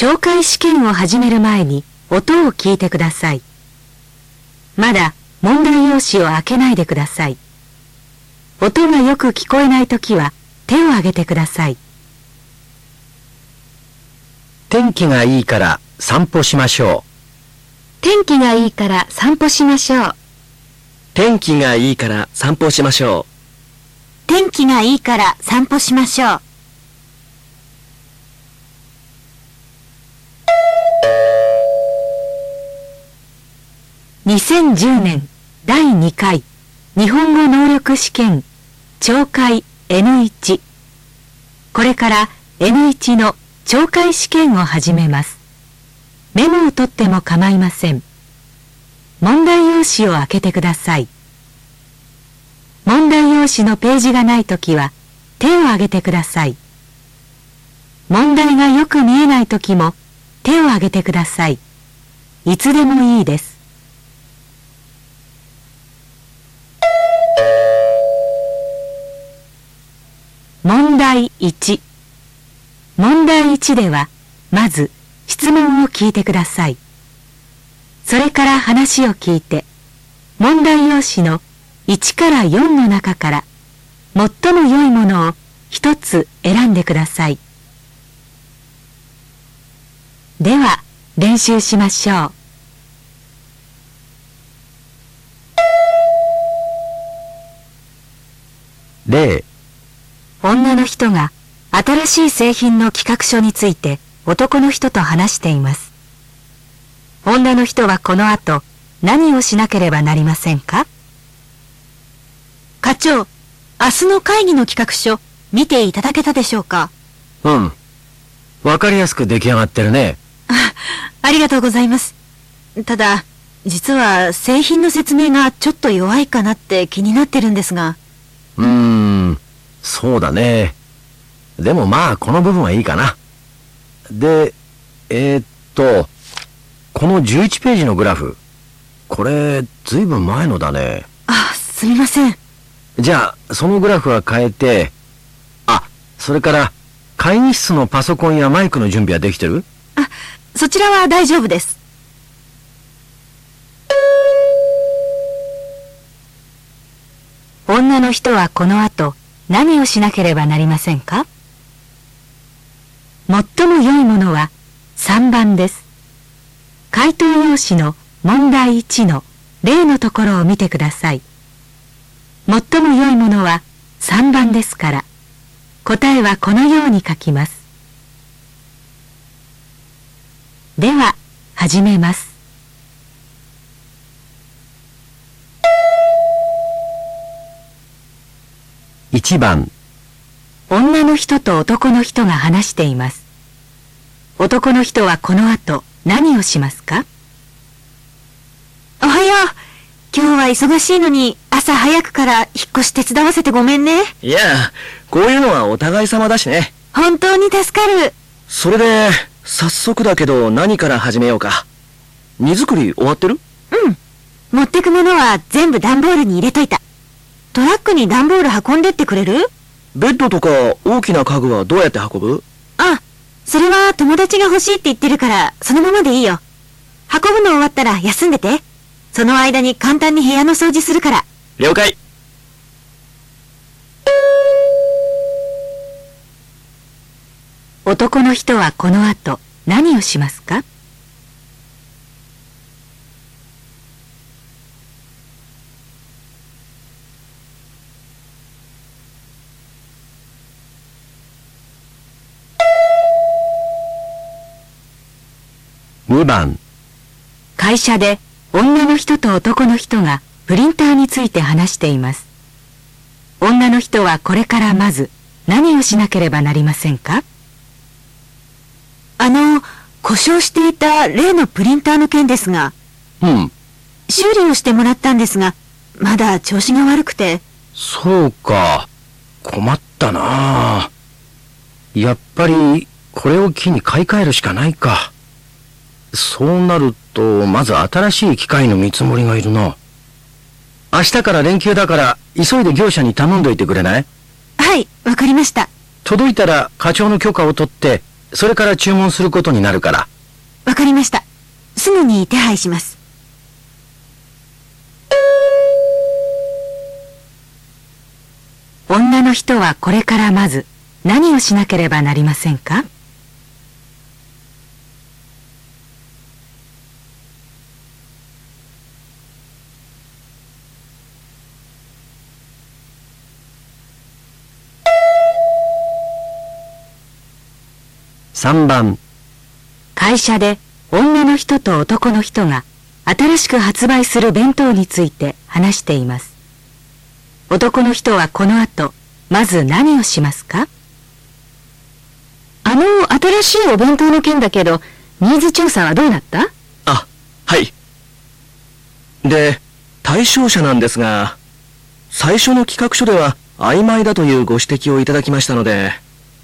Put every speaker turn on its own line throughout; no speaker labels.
懲戒試験を始める前に音を聞いてください。まだ問題用紙を開けないでください。音がよく聞こえないときは手を挙げてください。
天気がいいから散歩しましょう。
天気がいいから散歩しましょう。
天気がいいから散歩しましょう。
天気がいいから散歩しましょう。2010年第2回日本語能力試験懲戒 N1 これから N1 の懲戒試験を始めます。メモを取っても構いません。問題用紙を開けてください。問題用紙のページがないときは手を挙げてください。問題がよく見えないときも手を挙げてください。いつでもいいです。問題1問題1ではまず質問を聞いてください。それから話を聞いて問題用紙の1から4の中から最も良いものを一つ選んでください。では練習しましょ
う。例。
女の人が新しい製品の企画書について男の人と話しています。女の人はこの後何をしなければなりませんか？課長明日の会議の企画書見ていただけたでしょうか？
うん。わかりやすく出来上がってるね。
あ ありがとうございます。ただ実は製品の説明がちょっと弱いかなって気になってるんですが。
うーんそうだね。でもまあこの部分はいいかな。でえー、っとこの11ページのグラフこれずいぶん前のだね。
あすみません。
じゃあそのグラフは変えてあそれから会議室のパソコンやマイクの準備はできてる？
あそちらは大丈夫です。女の人はこの後何をしなければなりませんか？最も良いものは3番です。回答用紙の問題1の例のところを見てください。最も良いものは3番ですから。答えはこのように書きます。では始めます。
1番。
女の人と男の人が話しています。男の人はこの後何をしますか？おはよう。今日は忙しいのに朝早くから引っ越し手伝わせてごめんね。
いやこういうのはお互い様だしね。
本当に助かる。
それで早速だけど何から始めようか。荷造り終わってる？
うん。持ってくものは全部段ボールに入れといたトラックに段ボール運んでってくれる？
ベッドとか大きな家具はどうやって運ぶ？
あそれは友達が欲しいって言ってるからそのままでいいよ。運ぶの終わったら休んでて。その間に簡単に部屋の掃除するから。
了解。
男の人はこの後何をしますか？
2番
会社で女の人と男の人がプリンターについて話しています。女の人はこれからまず何をしなければなりませんか？あの故障していた例のプリンターの件ですが
うん。
修理をしてもらったんですがまだ調子が悪くて。
そうか。困ったなやっぱりこれを機に買い替えるしかないかそうなるとまず新しい機械の見積もりがいるな明日から連休だから急いで業者に頼んどいてくれない？
はいわかりました
届いたら課長の許可を取ってそれから注文することになるから。
わかりました。すぐに手配します。
女の人はこれからまず何をしなければなりませんか？
3番、
会社で女の人と男の人が新しく発売する弁当について話しています。男の人はこの後、まず何をしますか？
あの、新しいお弁当の件だけど、ニーズ調査はどうだった？
あ、はい。で、対象者なんですが、最初の企画書では曖昧だというご指摘をいただきましたので、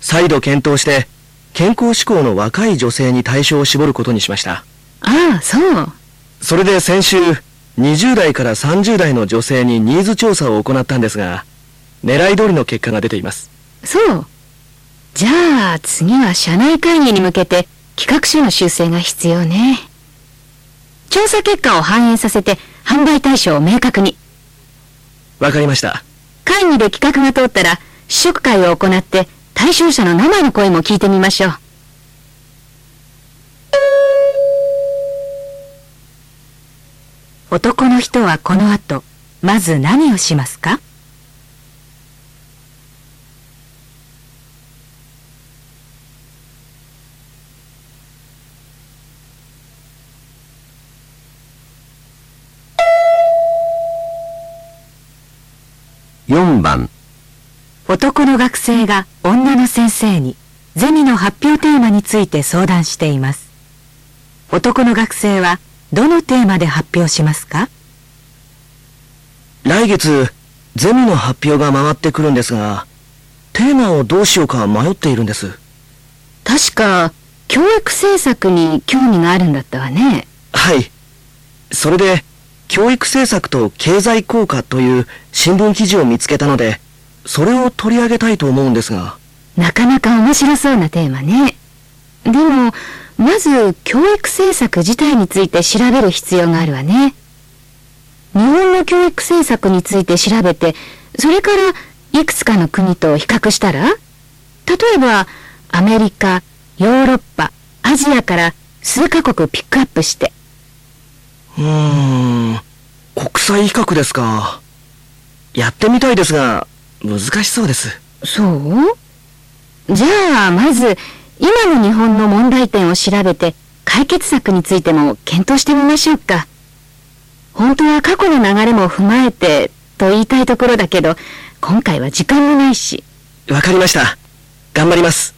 再度検討して、健康志向の若い女性に対象を絞ることにしました。
ああ、そう。
それで先週、20代から30代の女性にニーズ調査を行ったんですが、狙い通りの結果が出ています。
そう。じゃあ、次は社内会議に向けて企画書の修正が必要ね。調査結果を反映させて販売対象を明確に。
わかりました。
会議で企画が通ったら試食会を行って対象者の生の声も聞いてみましょう。
男の人はこの後、まず何をしますか
？4番、
男の学生が女の先生にゼミの発表テーマについて相談しています。男の学生はどのテーマで発表しますか？
来月、ゼミの発表が回ってくるんですが、テーマをどうしようか迷っているんです。
確か、教育政策に興味があるんだったわね。
はい。それで、教育政策と経済効果という新聞記事を見つけたので、それを取り上げたいと思うんですが。
なかなか面白そうなテーマね。でも、まず教育政策自体について調べる必要があるわね。日本の教育政策について調べて、それからいくつかの国と比較したら？例えば、アメリカ、ヨーロッパ、アジアから数カ国ピックアップして。
うーん、国際比較ですか。やってみたいですが、難しそうです。
そう？じゃあ、まず、今の日本の問題点を調べて、解決策についても検討してみましょうか。本当は過去の流れも踏まえて、と言いたいところだけど、今回は時間もないし。
わかりました。頑張ります。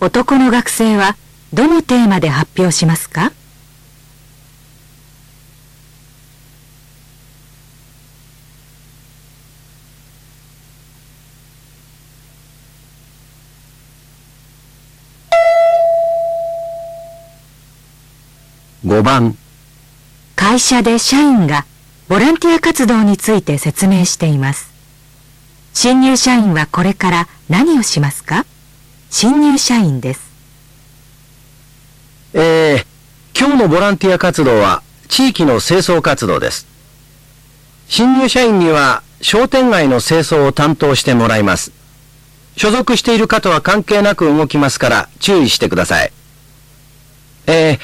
男の学生はどのテーマで発表しますか？
5番、
会社で社員がボランティア活動について説明しています。新入社員はこれから何をしますか？新入社員です。
えー、今日のボランティア活動は地域の清掃活動です。新入社員には商店街の清掃を担当してもらいます。所属している方は関係なく動きますから注意してください。えー、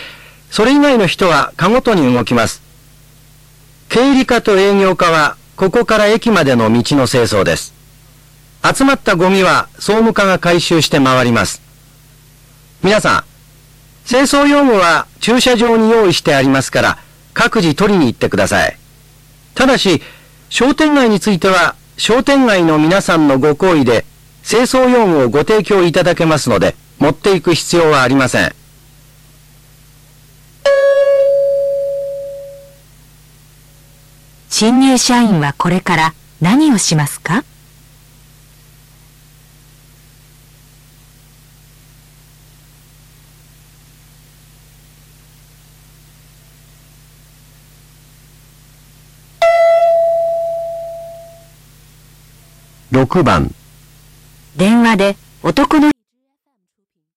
それ以外の人はかごとに動きます。経理課と営業課はここから駅までの道の清掃です。集まったゴミは総務課が回収して回ります。皆さん、清掃用具は駐車場に用意してありますから、各自取りに行ってください。ただし、商店街については、商店街の皆さんのご好意で、清掃用具をご提供いただけますので、持っていく必要はありません。
新入社員はこれから何をしますか
？6番。
電話で男の